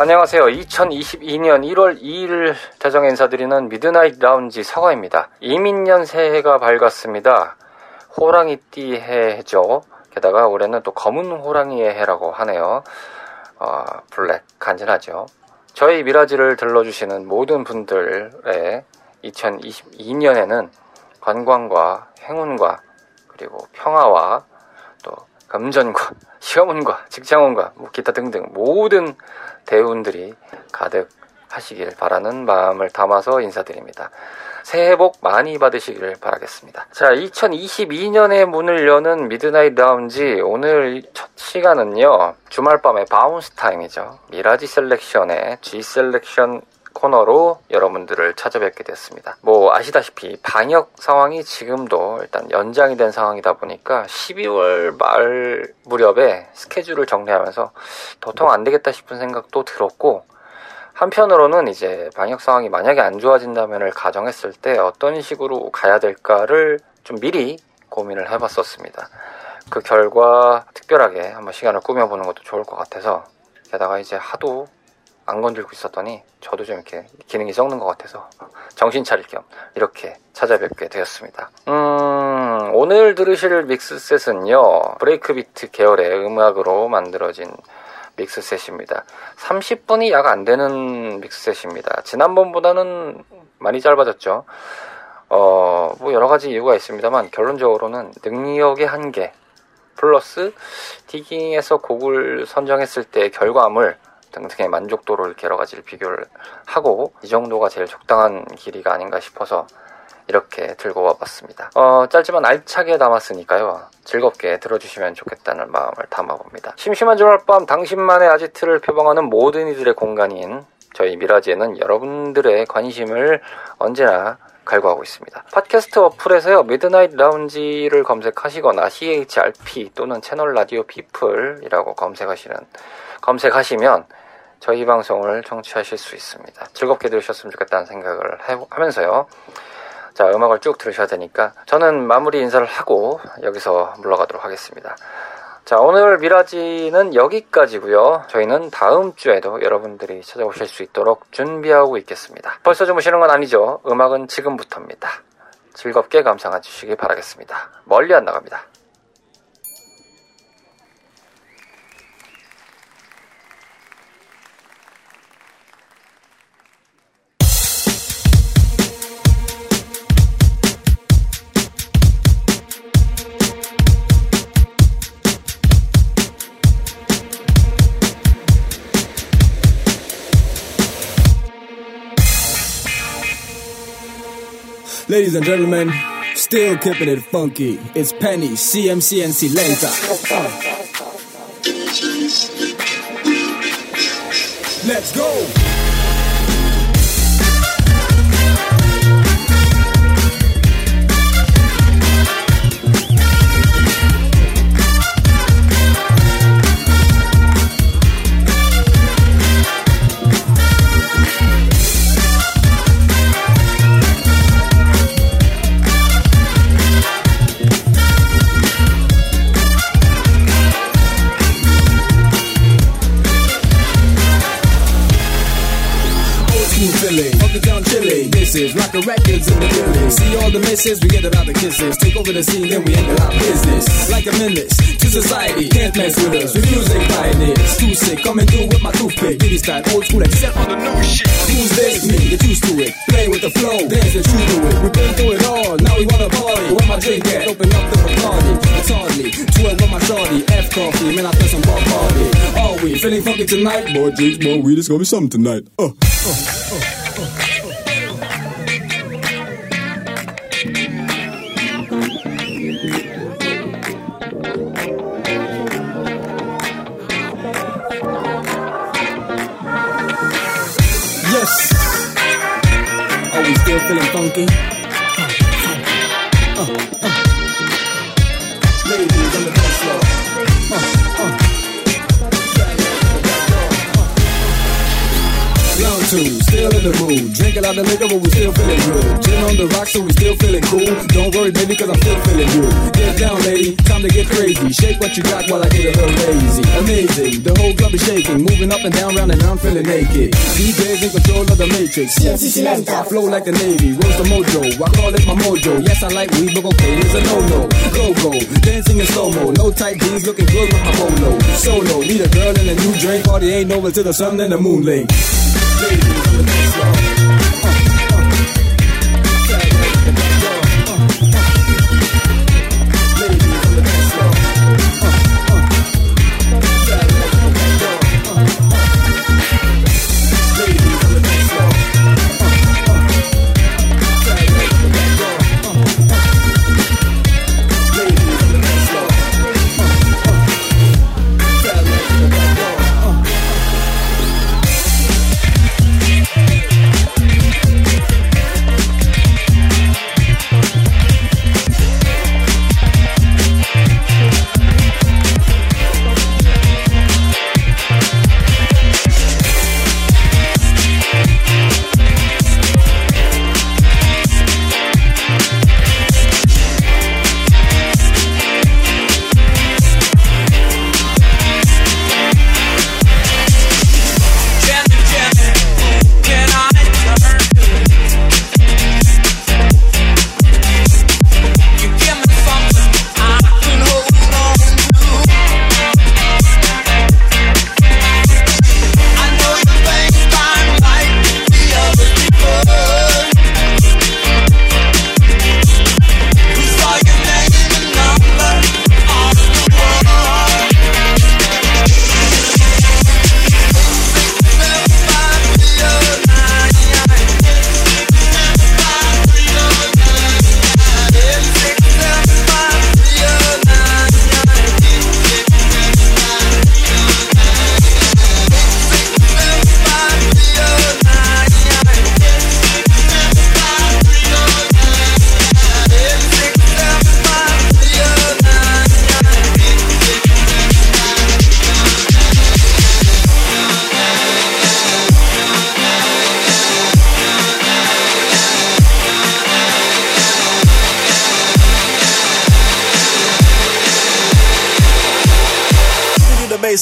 안녕하세요. 2022년 1월 2일 자정에 인사드리는 미드나잇 라운지 서가입니다. 임인년 새해가 밝았습니다. 호랑이띠 해죠. 게다가 올해는 또 검은 호랑이의 해라고 하네요. 어, 블랙 간지나죠. 저희 미라지를 들러주시는 모든 분들의 2022년에는 관광과 행운과 그리고 평화와 또 금전과 시험운과 직장운과 뭐 기타 등등 모든 대운들이 가득 하시길 바라는 마음을 담아서 인사드립니다. 새해 복 많이 받으시길 바라겠습니다. 자, 2022년의 문을 여는 미드나잇 라운지 오늘 첫 시간은요. 주말밤의 바운스 타임이죠. 미라지 셀렉션의 G 셀렉션 코너로 여러분들을 찾아뵙게 됐습니다. 뭐 아시다시피 방역 상황이 지금도 일단 연장이 된 상황이다 보니까 12월 말 무렵에 스케줄을 정리하면서 도통 안 되겠다 싶은 생각도 들었고 한편으로는 이제 방역 상황이 만약에 안 좋아진다면을 가정했을 때 어떤 식으로 가야 될까를 좀 미리 고민을 해봤었습니다. 그 결과 특별하게 한번 시간을 꾸며보는 것도 좋을 것 같아서 게다가 이제 하도 안 건들고 있었더니 저도 좀 이렇게 기능이 썩는 것 같아서 정신 차릴 겸 이렇게 찾아뵙게 되었습니다. 음, 오늘 들으실 믹스셋은요, 브레이크비트 계열의 음악으로 만들어진 믹스셋입니다. 30분이 약 안 되는 믹스셋입니다. 지난번보다는 많이 짧아졌죠. 어, 뭐 여러 가지 이유가 있습니다만 결론적으로는 능력의 한계 플러스 디깅에서 곡을 선정했을 때 결과물 등등의 이렇게 여러 가지를 비교를 하고 이 정도가 제일 적당한 길이가 아닌가 싶어서 이렇게 들고 와봤습니다. 어, 짧지만 알차게 담았으니까요. 즐겁게 들어주시면 좋겠다는 마음을 담아봅니다. 심심한 주말 밤 당신만의 아지트를 표방하는 모든 이들의 공간인 저희 미라지에는 여러분들의 관심을 언제나 갈구하고 있습니다. 팟캐스트 어플에서요, 미드나잇 라운지를 검색하시거나 CHRP 또는 채널 라디오 피플이라고 검색하시는, 검색하시면 저희 방송을 청취하실 수 있습니다. 즐겁게 들으셨으면 좋겠다는 생각을 해, 하면서요. 자, 음악을 쭉 들으셔야 되니까 저는 마무리 인사를 하고 여기서 물러가도록 하겠습니다. 자, 오늘 미라지는 여기까지고요. 저희는 다음 주에도 여러분들이 찾아오실 수 있도록 준비하고 있겠습니다. 벌써 주무시는 건 아니죠. 음악은 지금부터입니다. 즐겁게 감상해 주시기 바라겠습니다. 멀리 안 나갑니다. Ladies and gentlemen, still keeping it funky. It's Penny, CMCNC Lenta. Let's go! Misses, we get it out the kisses. Take over the scene, then we handle our business. Like a menace to society, can't mess with us. We music pioneers, too sick, coming through with my toothpick. Diddy style, old school, except on the new shit. Who's this? Me, get used to it. Play with the flow, dance the true to it. We've been through it all, now we wanna party. Where my drink at? Open up the party. It's hardly 12 with my shorty. F coffee, man, I feel some bar party. Are we feeling funky tonight? More drinks, more weed, it's gonna be something tonight. Uh, uh, gusta el funky. Still in the mood. Drinking out the liquor, but we still feeling good. Gin on the rock, so we still feeling cool. Don't worry, baby, cause I'm still feeling good. Get down, lady, time to get crazy. Shake what you got while I get a little lazy. Amazing, the whole club is shaking. Moving up and down, round and round, feeling naked. DJs in control of the matrix. I flow like the Navy, roast the mojo. I call it my mojo. Yes, I like weed, but cocaine is a no-no. Go-go, dancing in slow-mo. No tight jeans, looking good with my polo. Solo, need a girl and a new drink. Party ain't over till the sun and the moon link.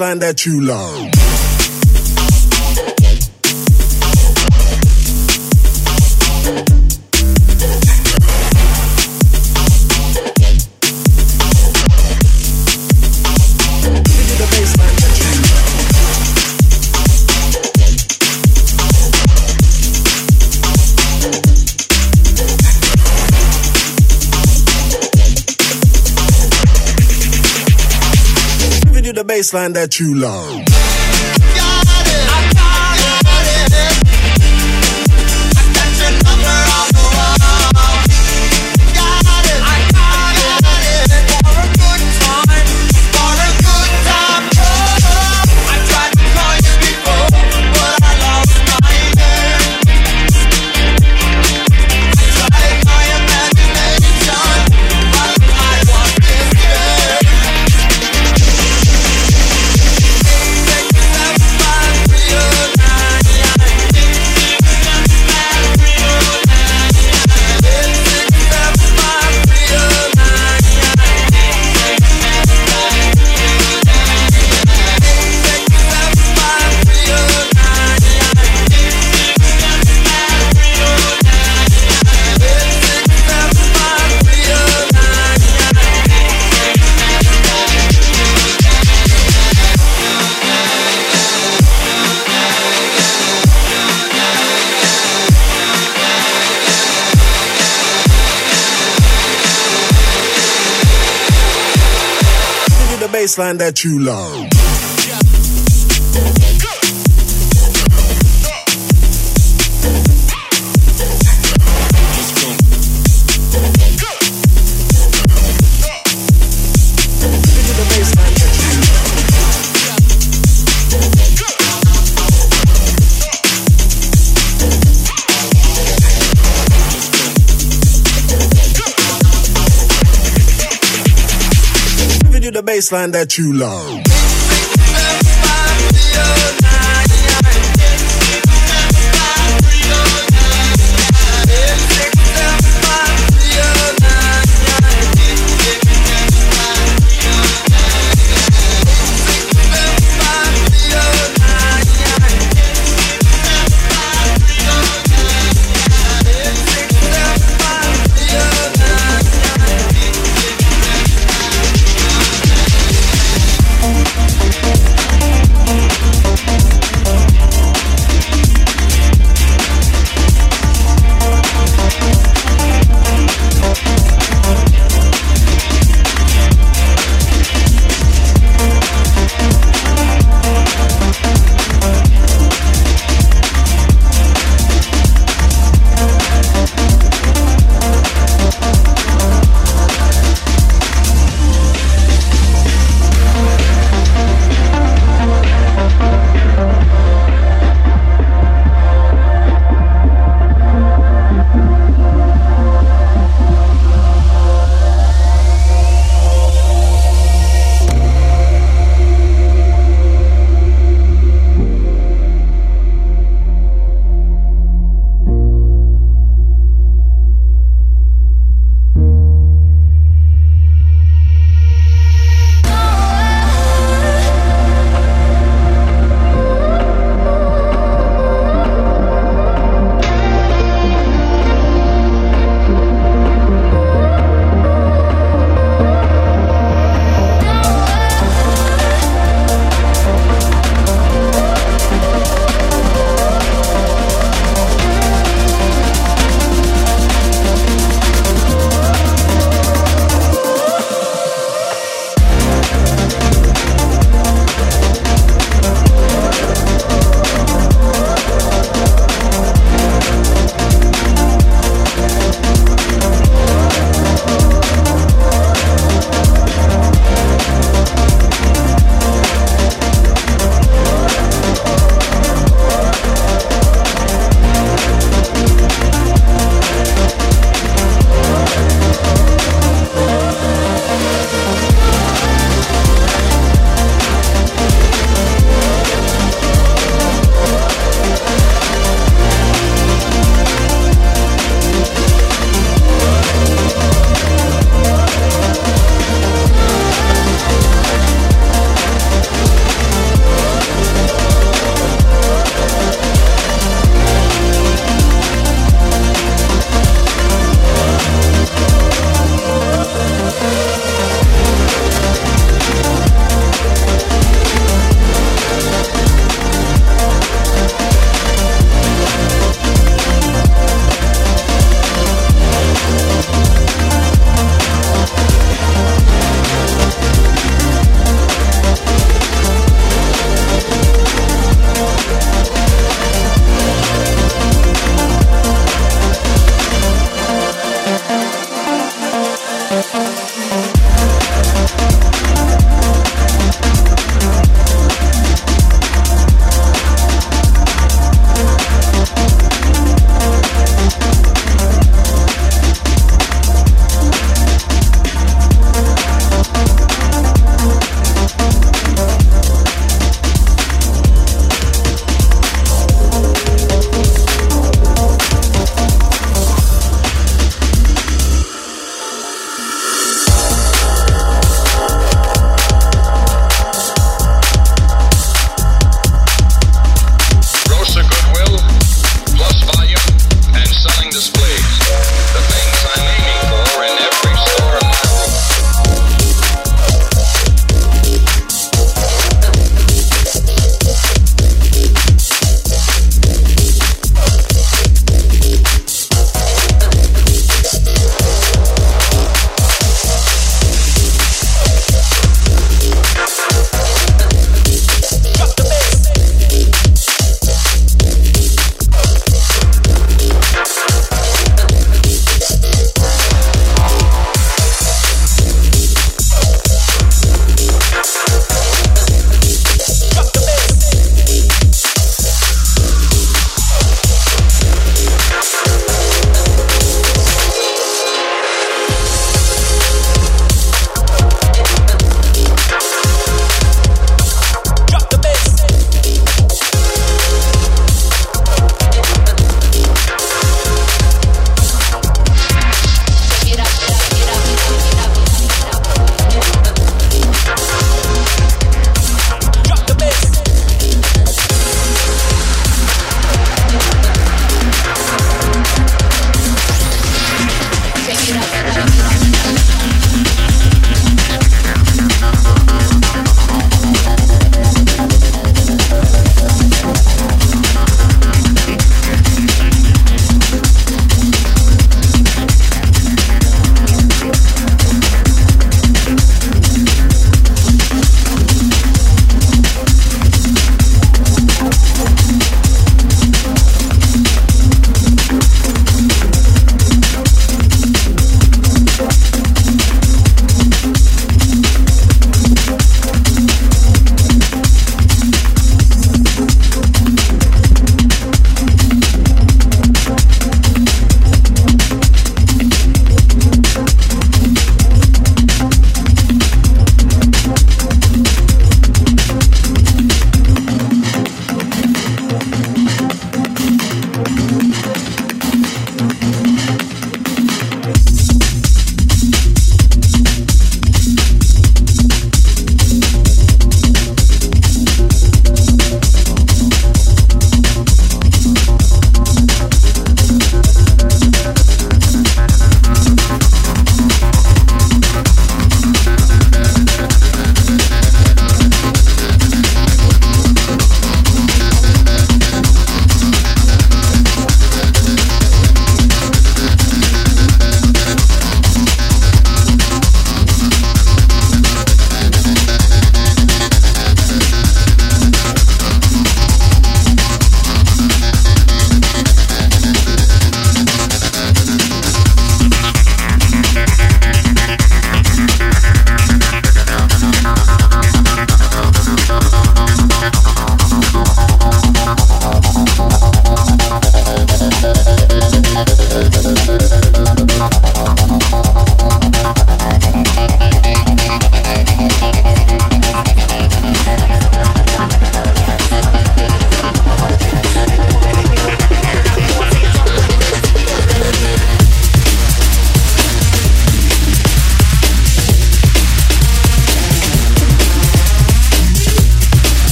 that you love. Baseline that you love. That you love. Baseline that you love.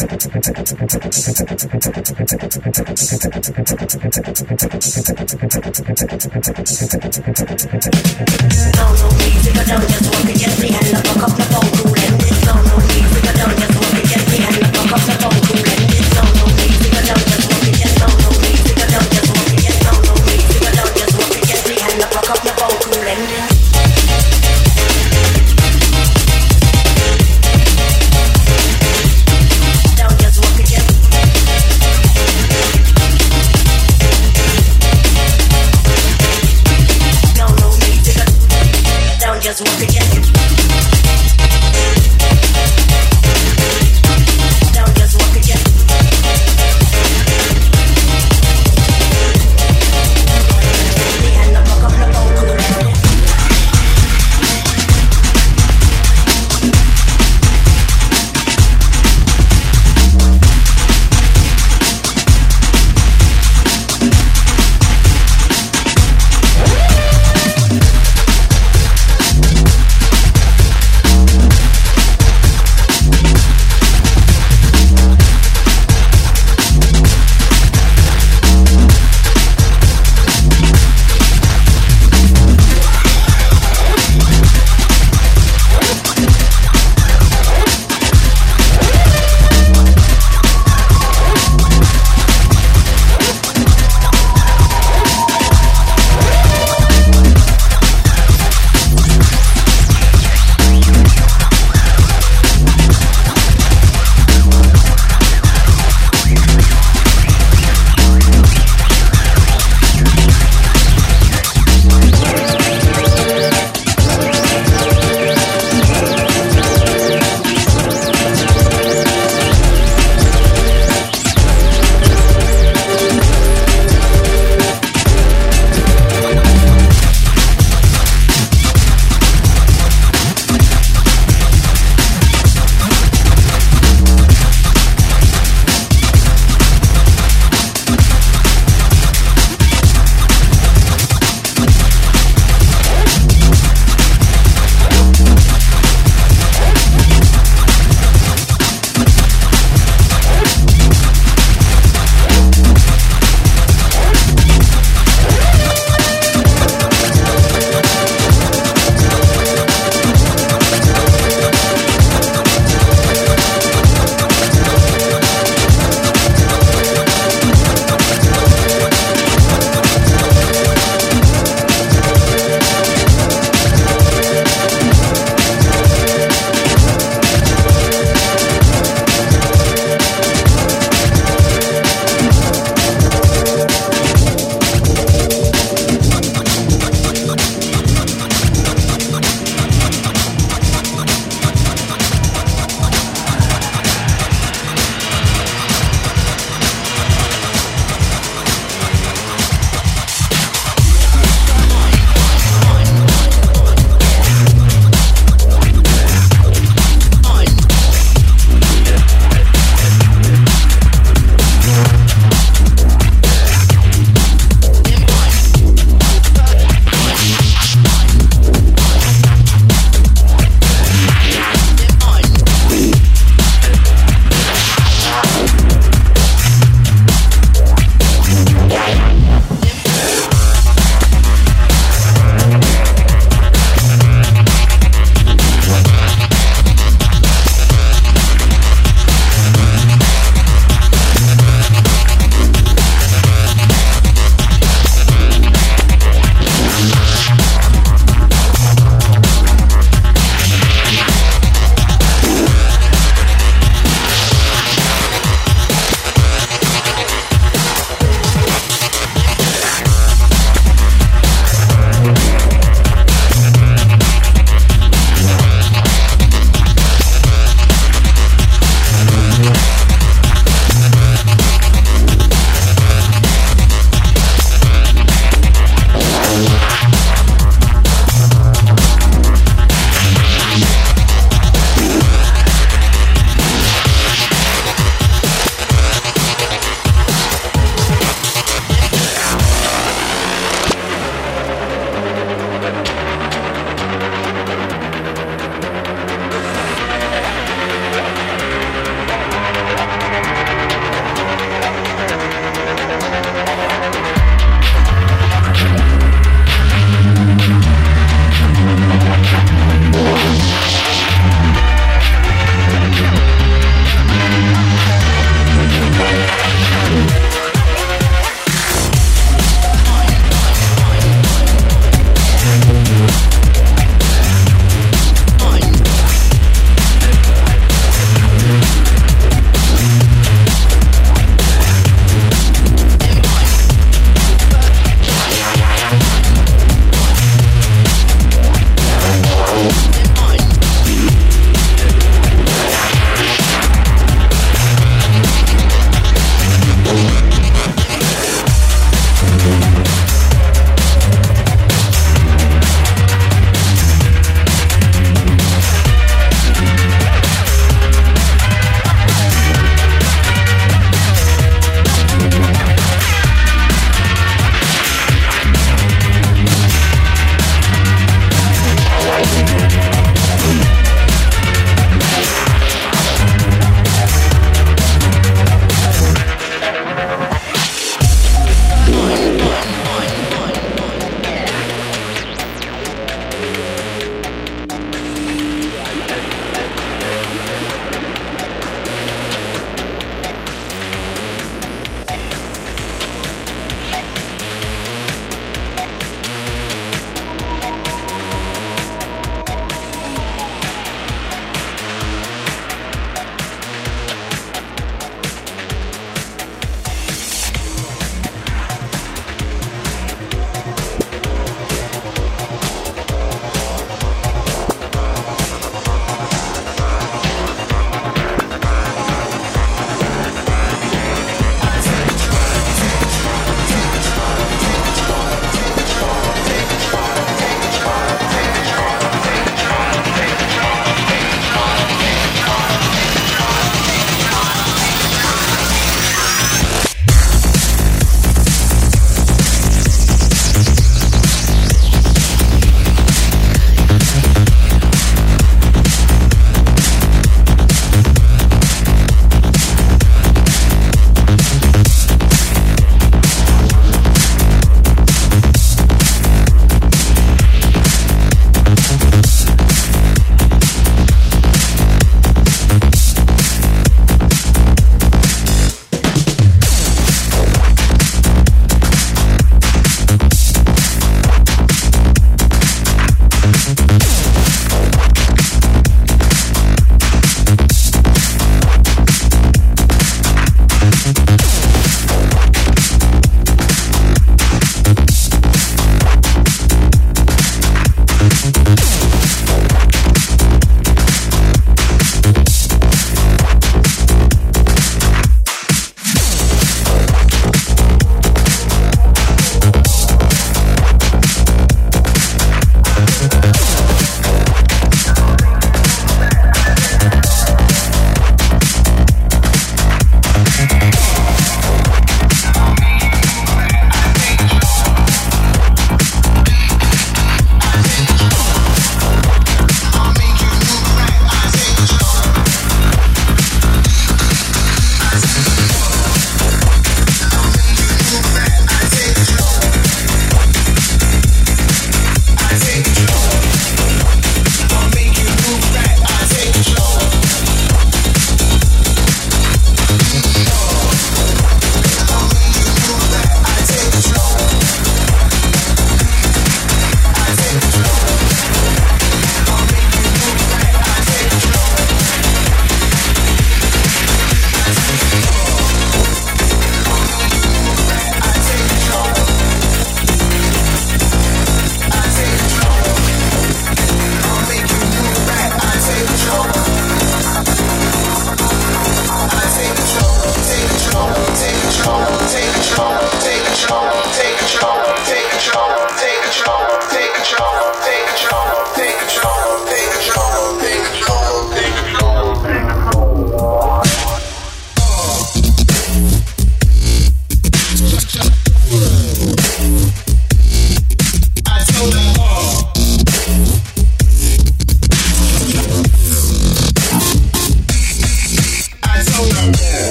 No, no, easy, but don't just walk against me and the fuck up the phone.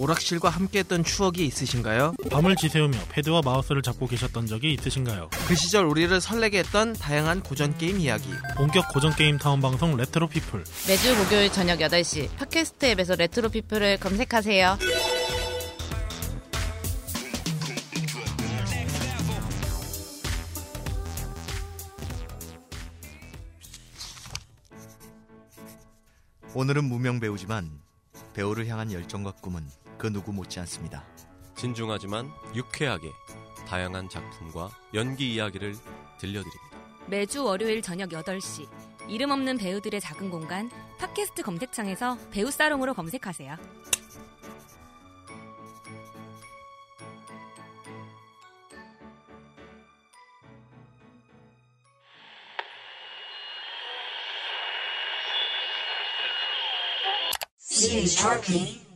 오락실과 함께했던 추억이 있으신가요? 밤을 지새우며 패드와 마우스를 잡고 계셨던 적이 있으신가요? 그 시절 우리를 설레게 했던 다양한 고전 게임 이야기. 본격 고전 게임 타운 방송 레트로 피플. 매주 목요일 저녁 8시 팟캐스트 앱에서 레트로 피플을 검색하세요. 오늘은 무명 배우지만 배우를 향한 열정과 꿈은 그 누구 못지않습니다. 진중하지만 유쾌하게 다양한 작품과 연기 이야기를 들려드립니다. 매주 월요일 저녁 8시 이름 없는 배우들의 작은 공간 팟캐스트 검색창에서 배우 사롱으로 검색하세요. CHRP